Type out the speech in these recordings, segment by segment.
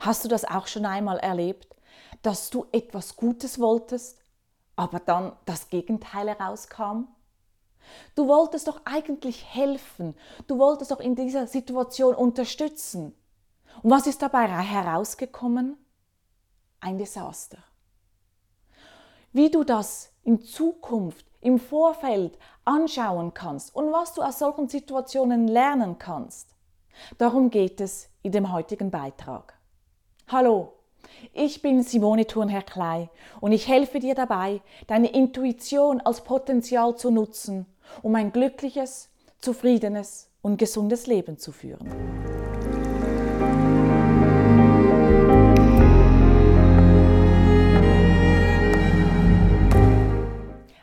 Hast du das auch schon einmal erlebt, dass du etwas Gutes wolltest, aber dann das Gegenteil herauskam? Du wolltest doch eigentlich helfen, du wolltest doch in dieser Situation unterstützen. Und was ist dabei herausgekommen? Ein Desaster. Wie du das in Zukunft, im Vorfeld anschauen kannst und was du aus solchen Situationen lernen kannst, darum geht es in dem heutigen Beitrag. Hallo, ich bin Simone Thurnherr Klei und ich helfe dir dabei, deine Intuition als Potenzial zu nutzen, um ein glückliches, zufriedenes und gesundes Leben zu führen.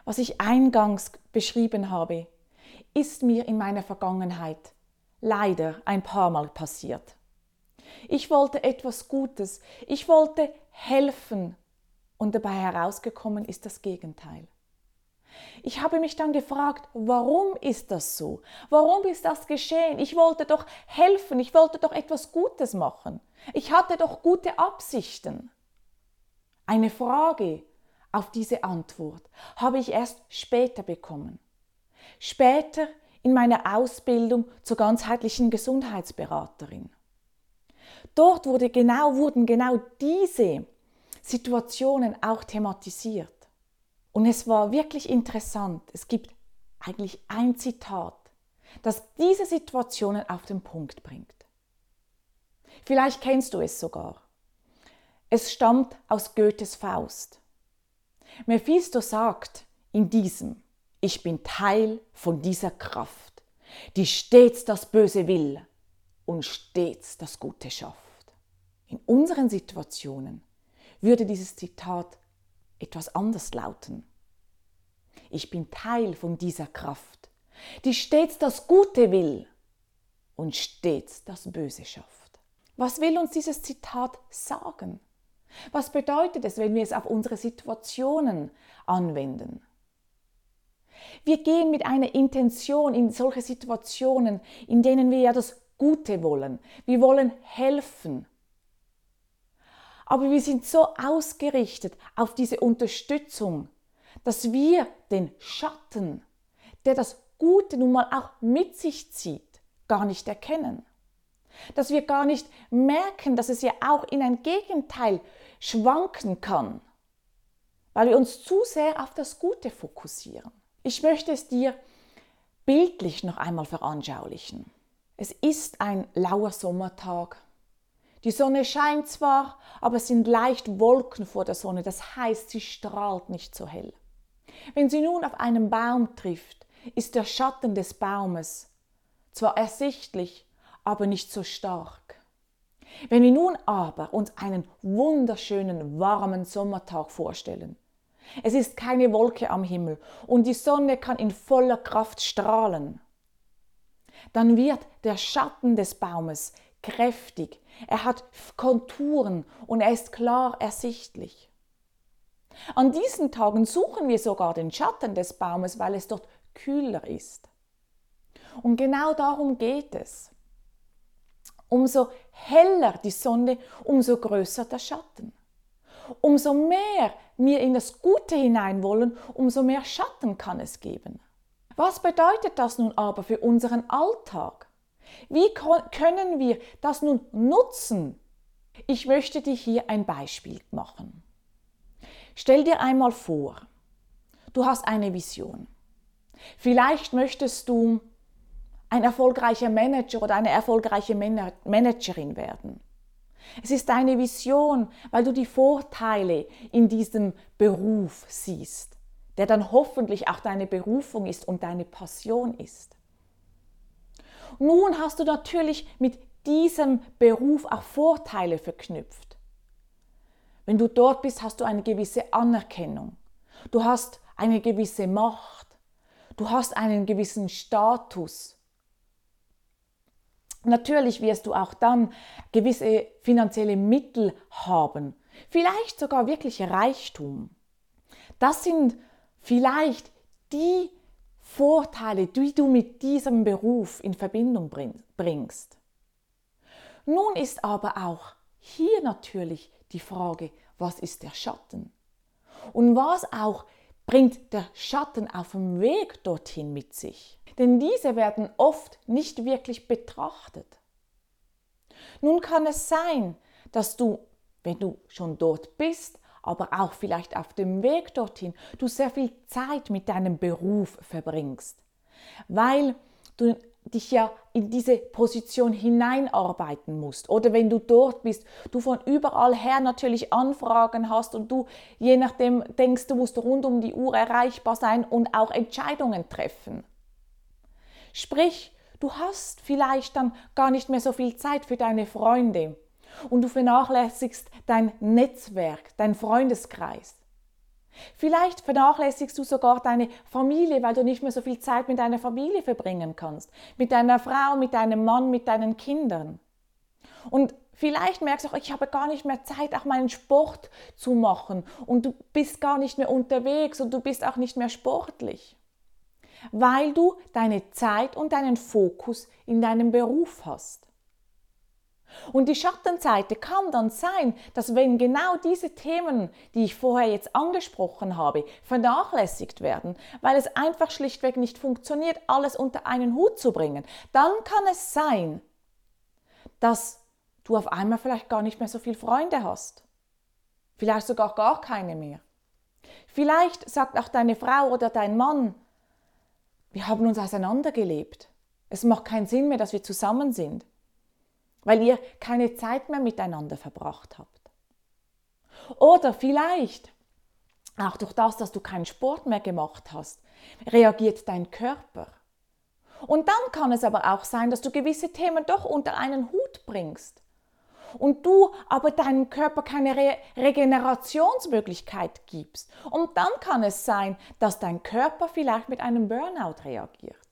Was ich eingangs beschrieben habe, ist mir in meiner Vergangenheit leider ein paar Mal passiert. Ich wollte etwas Gutes, ich wollte helfen und dabei herausgekommen ist das Gegenteil. Ich habe mich dann gefragt, warum ist das so? Warum ist das geschehen? Ich wollte doch helfen, ich wollte doch etwas Gutes machen. Ich hatte doch gute Absichten. Eine Frage, auf diese Antwort habe ich erst später bekommen. Später in meiner Ausbildung zur ganzheitlichen Gesundheitsberaterin. Dort wurde genau, wurden genau diese Situationen auch thematisiert. Und es war wirklich interessant. Es gibt eigentlich ein Zitat, das diese Situationen auf den Punkt bringt. Vielleicht kennst du es sogar. Es stammt aus Goethes Faust. Mephisto sagt in diesem, ich bin Teil von dieser Kraft, die stets das Böse will und stets das Gute schafft. In unseren Situationen würde dieses Zitat etwas anders lauten. Ich bin Teil von dieser Kraft, die stets das Gute will und stets das Böse schafft. Was will uns dieses Zitat sagen? Was bedeutet es, wenn wir es auf unsere Situationen anwenden? Wir gehen mit einer Intention in solche Situationen, in denen wir ja das Gute wollen. Wir wollen helfen. Aber wir sind so ausgerichtet auf diese Unterstützung, dass wir den Schatten, der das Gute nun mal auch mit sich zieht, gar nicht erkennen dass wir gar nicht merken, dass es ja auch in ein Gegenteil schwanken kann, weil wir uns zu sehr auf das Gute fokussieren. Ich möchte es dir bildlich noch einmal veranschaulichen. Es ist ein lauer Sommertag. Die Sonne scheint zwar, aber es sind leicht Wolken vor der Sonne, das heißt, sie strahlt nicht so hell. Wenn sie nun auf einen Baum trifft, ist der Schatten des Baumes zwar ersichtlich, aber nicht so stark. Wenn wir nun aber uns einen wunderschönen, warmen Sommertag vorstellen, es ist keine Wolke am Himmel und die Sonne kann in voller Kraft strahlen, dann wird der Schatten des Baumes kräftig, er hat Konturen und er ist klar ersichtlich. An diesen Tagen suchen wir sogar den Schatten des Baumes, weil es dort kühler ist. Und genau darum geht es. Umso heller die Sonne, umso größer der Schatten. Umso mehr wir in das Gute hinein wollen, umso mehr Schatten kann es geben. Was bedeutet das nun aber für unseren Alltag? Wie können wir das nun nutzen? Ich möchte dir hier ein Beispiel machen. Stell dir einmal vor, du hast eine Vision. Vielleicht möchtest du ein erfolgreicher Manager oder eine erfolgreiche Managerin werden. Es ist deine Vision, weil du die Vorteile in diesem Beruf siehst, der dann hoffentlich auch deine Berufung ist und deine Passion ist. Nun hast du natürlich mit diesem Beruf auch Vorteile verknüpft. Wenn du dort bist, hast du eine gewisse Anerkennung. Du hast eine gewisse Macht. Du hast einen gewissen Status. Natürlich wirst du auch dann gewisse finanzielle Mittel haben, vielleicht sogar wirklich Reichtum. Das sind vielleicht die Vorteile, die du mit diesem Beruf in Verbindung bringst. Nun ist aber auch hier natürlich die Frage, was ist der Schatten? Und was auch bringt der Schatten auf dem Weg dorthin mit sich? Denn diese werden oft nicht wirklich betrachtet. Nun kann es sein, dass du, wenn du schon dort bist, aber auch vielleicht auf dem Weg dorthin, du sehr viel Zeit mit deinem Beruf verbringst, weil du dich ja in diese Position hineinarbeiten musst. Oder wenn du dort bist, du von überall her natürlich Anfragen hast und du je nachdem denkst, du musst rund um die Uhr erreichbar sein und auch Entscheidungen treffen. Sprich, du hast vielleicht dann gar nicht mehr so viel Zeit für deine Freunde und du vernachlässigst dein Netzwerk, dein Freundeskreis. Vielleicht vernachlässigst du sogar deine Familie, weil du nicht mehr so viel Zeit mit deiner Familie verbringen kannst. Mit deiner Frau, mit deinem Mann, mit deinen Kindern. Und vielleicht merkst du auch, ich habe gar nicht mehr Zeit, auch meinen Sport zu machen. Und du bist gar nicht mehr unterwegs und du bist auch nicht mehr sportlich. Weil du deine Zeit und deinen Fokus in deinem Beruf hast. Und die Schattenseite kann dann sein, dass wenn genau diese Themen, die ich vorher jetzt angesprochen habe, vernachlässigt werden, weil es einfach schlichtweg nicht funktioniert, alles unter einen Hut zu bringen, dann kann es sein, dass du auf einmal vielleicht gar nicht mehr so viele Freunde hast. Vielleicht sogar gar keine mehr. Vielleicht sagt auch deine Frau oder dein Mann, wir haben uns auseinandergelebt. Es macht keinen Sinn mehr, dass wir zusammen sind weil ihr keine Zeit mehr miteinander verbracht habt. Oder vielleicht, auch durch das, dass du keinen Sport mehr gemacht hast, reagiert dein Körper. Und dann kann es aber auch sein, dass du gewisse Themen doch unter einen Hut bringst. Und du aber deinem Körper keine Re Regenerationsmöglichkeit gibst. Und dann kann es sein, dass dein Körper vielleicht mit einem Burnout reagiert.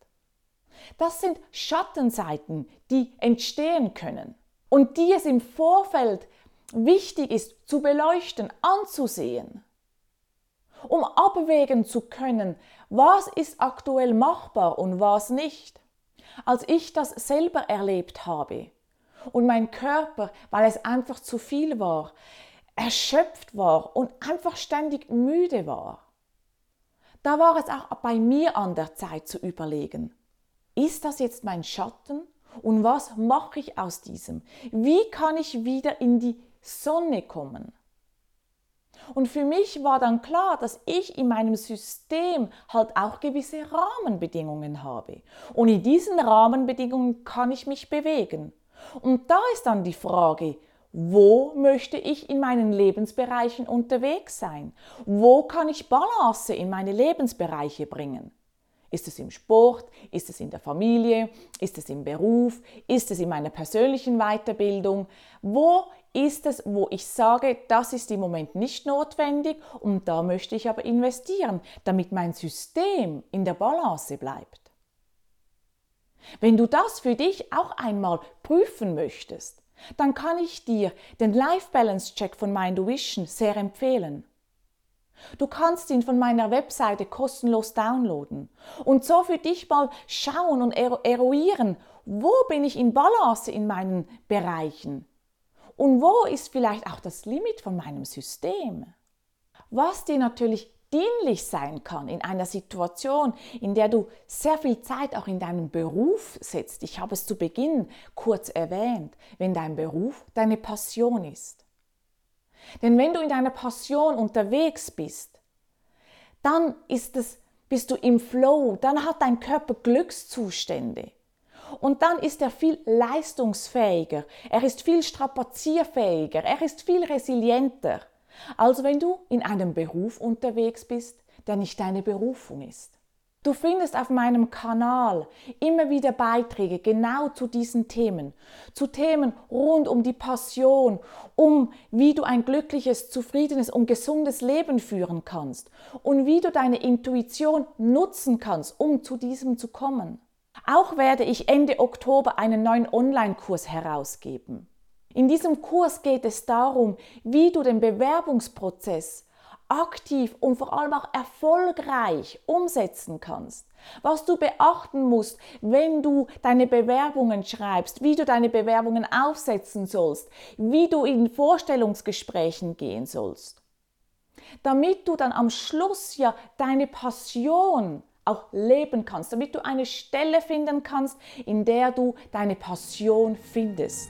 Das sind Schattenseiten, die entstehen können und die es im Vorfeld wichtig ist zu beleuchten, anzusehen, um abwägen zu können, was ist aktuell machbar und was nicht. Als ich das selber erlebt habe und mein Körper, weil es einfach zu viel war, erschöpft war und einfach ständig müde war, da war es auch bei mir an der Zeit zu überlegen, ist das jetzt mein Schatten? Und was mache ich aus diesem? Wie kann ich wieder in die Sonne kommen? Und für mich war dann klar, dass ich in meinem System halt auch gewisse Rahmenbedingungen habe. Und in diesen Rahmenbedingungen kann ich mich bewegen. Und da ist dann die Frage, wo möchte ich in meinen Lebensbereichen unterwegs sein? Wo kann ich Balance in meine Lebensbereiche bringen? Ist es im Sport? Ist es in der Familie? Ist es im Beruf? Ist es in meiner persönlichen Weiterbildung? Wo ist es, wo ich sage, das ist im Moment nicht notwendig und da möchte ich aber investieren, damit mein System in der Balance bleibt? Wenn du das für dich auch einmal prüfen möchtest, dann kann ich dir den Life Balance Check von Mind sehr empfehlen. Du kannst ihn von meiner Webseite kostenlos downloaden und so für dich mal schauen und eruieren, wo bin ich in Balance in meinen Bereichen und wo ist vielleicht auch das Limit von meinem System. Was dir natürlich dienlich sein kann in einer Situation, in der du sehr viel Zeit auch in deinen Beruf setzt. Ich habe es zu Beginn kurz erwähnt, wenn dein Beruf deine Passion ist. Denn wenn du in deiner Passion unterwegs bist, dann ist es, bist du im Flow, dann hat dein Körper Glückszustände. Und dann ist er viel leistungsfähiger, er ist viel strapazierfähiger, er ist viel resilienter, als wenn du in einem Beruf unterwegs bist, der nicht deine Berufung ist. Du findest auf meinem Kanal immer wieder Beiträge genau zu diesen Themen, zu Themen rund um die Passion, um wie du ein glückliches, zufriedenes und gesundes Leben führen kannst und wie du deine Intuition nutzen kannst, um zu diesem zu kommen. Auch werde ich Ende Oktober einen neuen Online-Kurs herausgeben. In diesem Kurs geht es darum, wie du den Bewerbungsprozess aktiv und vor allem auch erfolgreich umsetzen kannst. was du beachten musst, wenn du deine Bewerbungen schreibst, wie du deine Bewerbungen aufsetzen sollst, wie du in Vorstellungsgesprächen gehen sollst. Damit du dann am Schluss ja deine Passion auch leben kannst, damit du eine Stelle finden kannst, in der du deine Passion findest.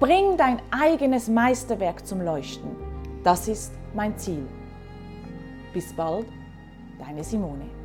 Bring dein eigenes Meisterwerk zum Leuchten. Das ist mein Ziel. Bis bald, deine Simone.